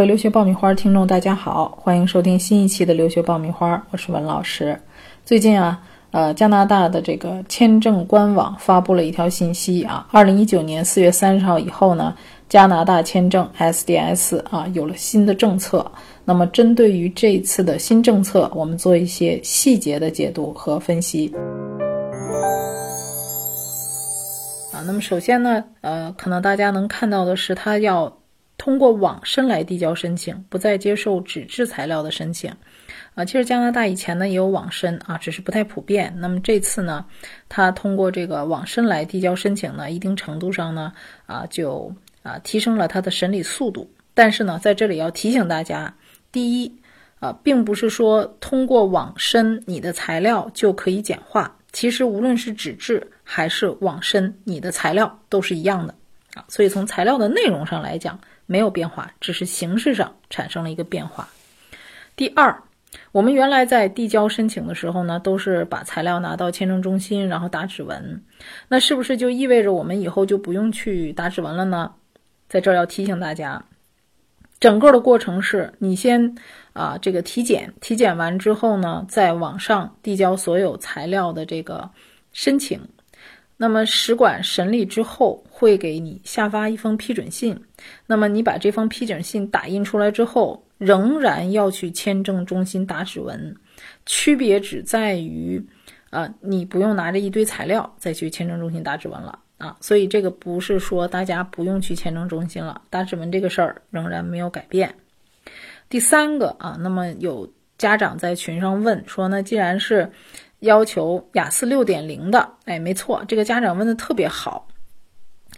各位留学爆米花听众，大家好，欢迎收听新一期的留学爆米花，我是文老师。最近啊，呃，加拿大的这个签证官网发布了一条信息啊，二零一九年四月三十号以后呢，加拿大签证 SDS 啊有了新的政策。那么针对于这一次的新政策，我们做一些细节的解读和分析。啊，那么首先呢，呃，可能大家能看到的是，它要。通过网申来递交申请，不再接受纸质材料的申请，啊，其实加拿大以前呢也有网申啊，只是不太普遍。那么这次呢，它通过这个网申来递交申请呢，一定程度上呢，啊，就啊提升了它的审理速度。但是呢，在这里要提醒大家，第一，啊，并不是说通过网申你的材料就可以简化，其实无论是纸质还是网申，你的材料都是一样的啊。所以从材料的内容上来讲。没有变化，只是形式上产生了一个变化。第二，我们原来在递交申请的时候呢，都是把材料拿到签证中心，然后打指纹。那是不是就意味着我们以后就不用去打指纹了呢？在这儿要提醒大家，整个的过程是你先啊这个体检，体检完之后呢，在网上递交所有材料的这个申请。那么使馆审理之后，会给你下发一封批准信。那么你把这封批准信打印出来之后，仍然要去签证中心打指纹。区别只在于，啊，你不用拿着一堆材料再去签证中心打指纹了啊。所以这个不是说大家不用去签证中心了，打指纹这个事儿仍然没有改变。第三个啊，那么有家长在群上问说，那既然是。要求雅思六点零的，哎，没错，这个家长问的特别好。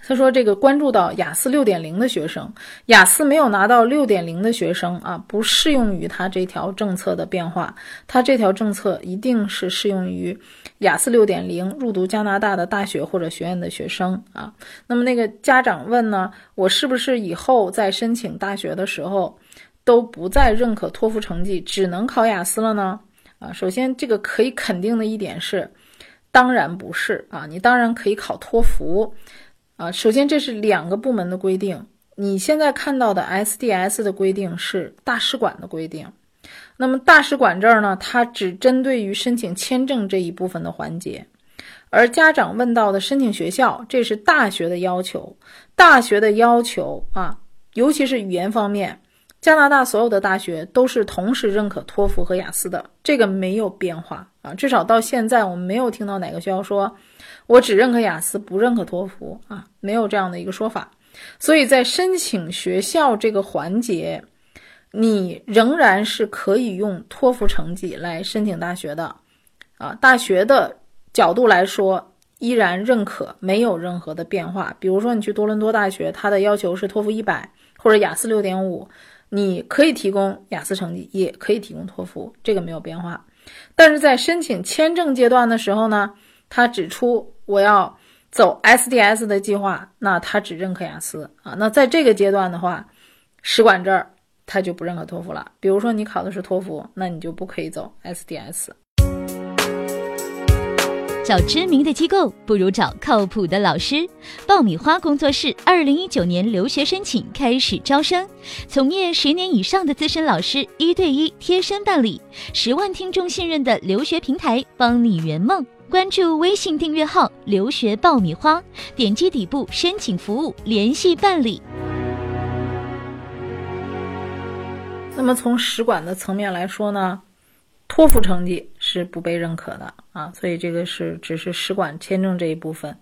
他说，这个关注到雅思六点零的学生，雅思没有拿到六点零的学生啊，不适用于他这条政策的变化。他这条政策一定是适用于雅思六点零入读加拿大的大学或者学院的学生啊。那么那个家长问呢，我是不是以后在申请大学的时候都不再认可托福成绩，只能考雅思了呢？啊，首先这个可以肯定的一点是，当然不是啊，你当然可以考托福，啊，首先这是两个部门的规定，你现在看到的 SDS 的规定是大使馆的规定，那么大使馆这儿呢，它只针对于申请签证这一部分的环节，而家长问到的申请学校，这是大学的要求，大学的要求啊，尤其是语言方面。加拿大所有的大学都是同时认可托福和雅思的，这个没有变化啊。至少到现在，我们没有听到哪个学校说我只认可雅思，不认可托福啊，没有这样的一个说法。所以在申请学校这个环节，你仍然是可以用托福成绩来申请大学的啊。大学的角度来说，依然认可，没有任何的变化。比如说你去多伦多大学，它的要求是托福一百或者雅思六点五。你可以提供雅思成绩，也可以提供托福，这个没有变化。但是在申请签证阶段的时候呢，他指出我要走 SDS 的计划，那他只认可雅思啊。那在这个阶段的话，使馆这儿他就不认可托福了。比如说你考的是托福，那你就不可以走 SDS。找知名的机构不如找靠谱的老师。爆米花工作室二零一九年留学申请开始招生，从业十年以上的资深老师一对一贴身办理，十万听众信任的留学平台，帮你圆梦。关注微信订阅号“留学爆米花”，点击底部申请服务联系办理。那么从使馆的层面来说呢？托福成绩是不被认可的啊，所以这个是只是使馆签证这一部分。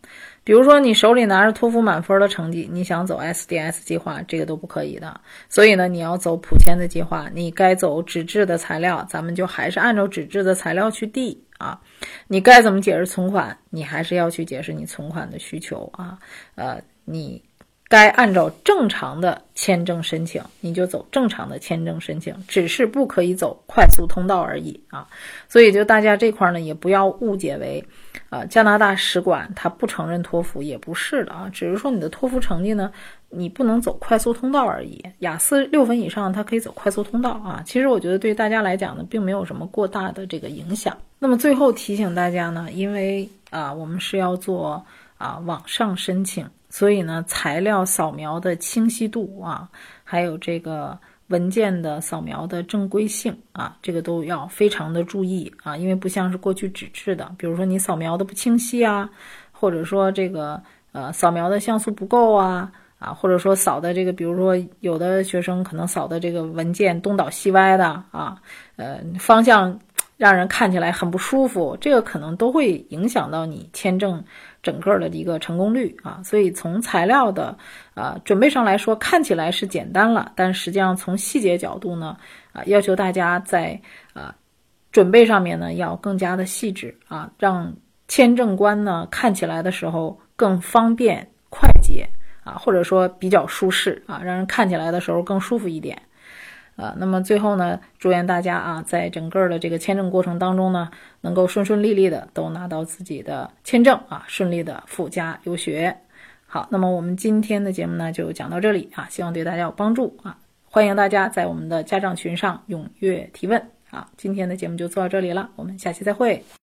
比如说你手里拿着托福满分的成绩，你想走 SDS 计划，这个都不可以的。所以呢，你要走普签的计划，你该走纸质的材料，咱们就还是按照纸质的材料去递啊。你该怎么解释存款，你还是要去解释你存款的需求啊。呃，你。该按照正常的签证申请，你就走正常的签证申请，只是不可以走快速通道而已啊。所以就大家这块呢，也不要误解为，啊，加拿大使馆他不承认托福，也不是的啊，只是说你的托福成绩呢，你不能走快速通道而已。雅思六分以上，它可以走快速通道啊。其实我觉得对大家来讲呢，并没有什么过大的这个影响。那么最后提醒大家呢，因为啊，我们是要做啊网上申请。所以呢，材料扫描的清晰度啊，还有这个文件的扫描的正规性啊，这个都要非常的注意啊，因为不像是过去纸质的，比如说你扫描的不清晰啊，或者说这个呃扫描的像素不够啊。啊，或者说扫的这个，比如说有的学生可能扫的这个文件东倒西歪的啊，呃，方向让人看起来很不舒服，这个可能都会影响到你签证整个的一个成功率啊。所以从材料的啊准备上来说，看起来是简单了，但实际上从细节角度呢，啊，要求大家在啊准备上面呢要更加的细致啊，让签证官呢看起来的时候更方便快捷。啊，或者说比较舒适啊，让人看起来的时候更舒服一点，啊，那么最后呢，祝愿大家啊，在整个的这个签证过程当中呢，能够顺顺利利的都拿到自己的签证啊，顺利的赴加留学。好，那么我们今天的节目呢就讲到这里啊，希望对大家有帮助啊，欢迎大家在我们的家长群上踊跃提问啊，今天的节目就做到这里了，我们下期再会。